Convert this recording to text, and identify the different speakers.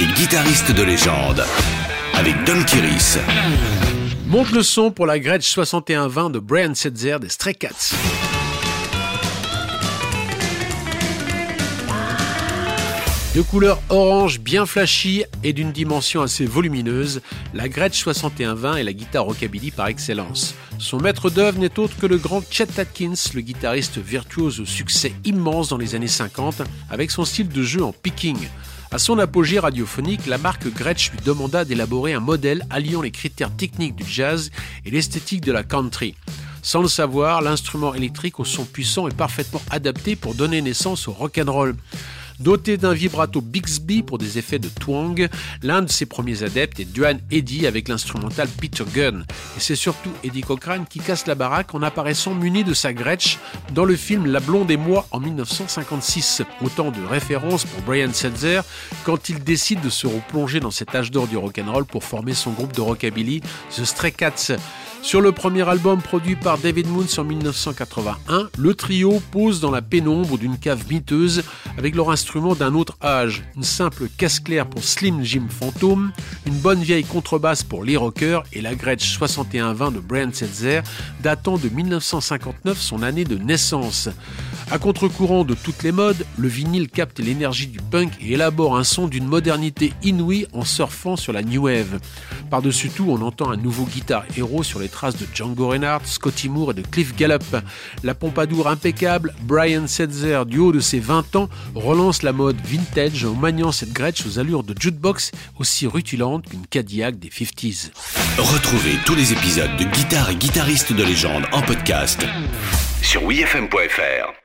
Speaker 1: et guitariste de légende. Avec Don Kiris.
Speaker 2: Monte le son pour la Gretsch 6120 de Brian Setzer des Stray Cats. De couleur orange bien flashy et d'une dimension assez volumineuse, la Gretsch 6120 est la guitare rockabilly par excellence. Son maître d'œuvre n'est autre que le grand Chet Atkins, le guitariste virtuose au succès immense dans les années 50 avec son style de jeu en picking. À son apogée radiophonique, la marque Gretsch lui demanda d'élaborer un modèle alliant les critères techniques du jazz et l'esthétique de la country. Sans le savoir, l'instrument électrique au son puissant est parfaitement adapté pour donner naissance au rock'n'roll. Doté d'un vibrato Bixby pour des effets de twang, l'un de ses premiers adeptes est Duane Eddy avec l'instrumental Peter Gunn. Et c'est surtout Eddie Cochrane qui casse la baraque en apparaissant muni de sa Gretsch dans le film La Blonde et moi en 1956. Autant de références pour Brian Setzer quand il décide de se replonger dans cet âge d'or du rock'n'roll pour former son groupe de rockabilly, The Stray Cats. Sur le premier album produit par David Moons en 1981, le trio pose dans la pénombre d'une cave miteuse avec leur instrument d'un autre âge. Une simple casse claire pour Slim Jim Phantom, une bonne vieille contrebasse pour Lee Rocker et la Gretsch 6120 de Brian Setzer, datant de 1959, son année de naissance. À contre-courant de toutes les modes, le vinyle capte l'énergie du punk et élabore un son d'une modernité inouïe en surfant sur la new wave. Par-dessus tout, on entend un nouveau guitare héros sur les traces de Django Reinhardt, Scotty Moore et de Cliff Gallup. La pompadour impeccable, Brian Setzer, du haut de ses 20 ans, relance la mode vintage en maniant cette Gretsch aux allures de jukebox aussi rutilante qu'une Cadillac des 50s.
Speaker 1: Retrouvez tous les épisodes de Guitare et guitaristes de légende en podcast sur wfm.fr.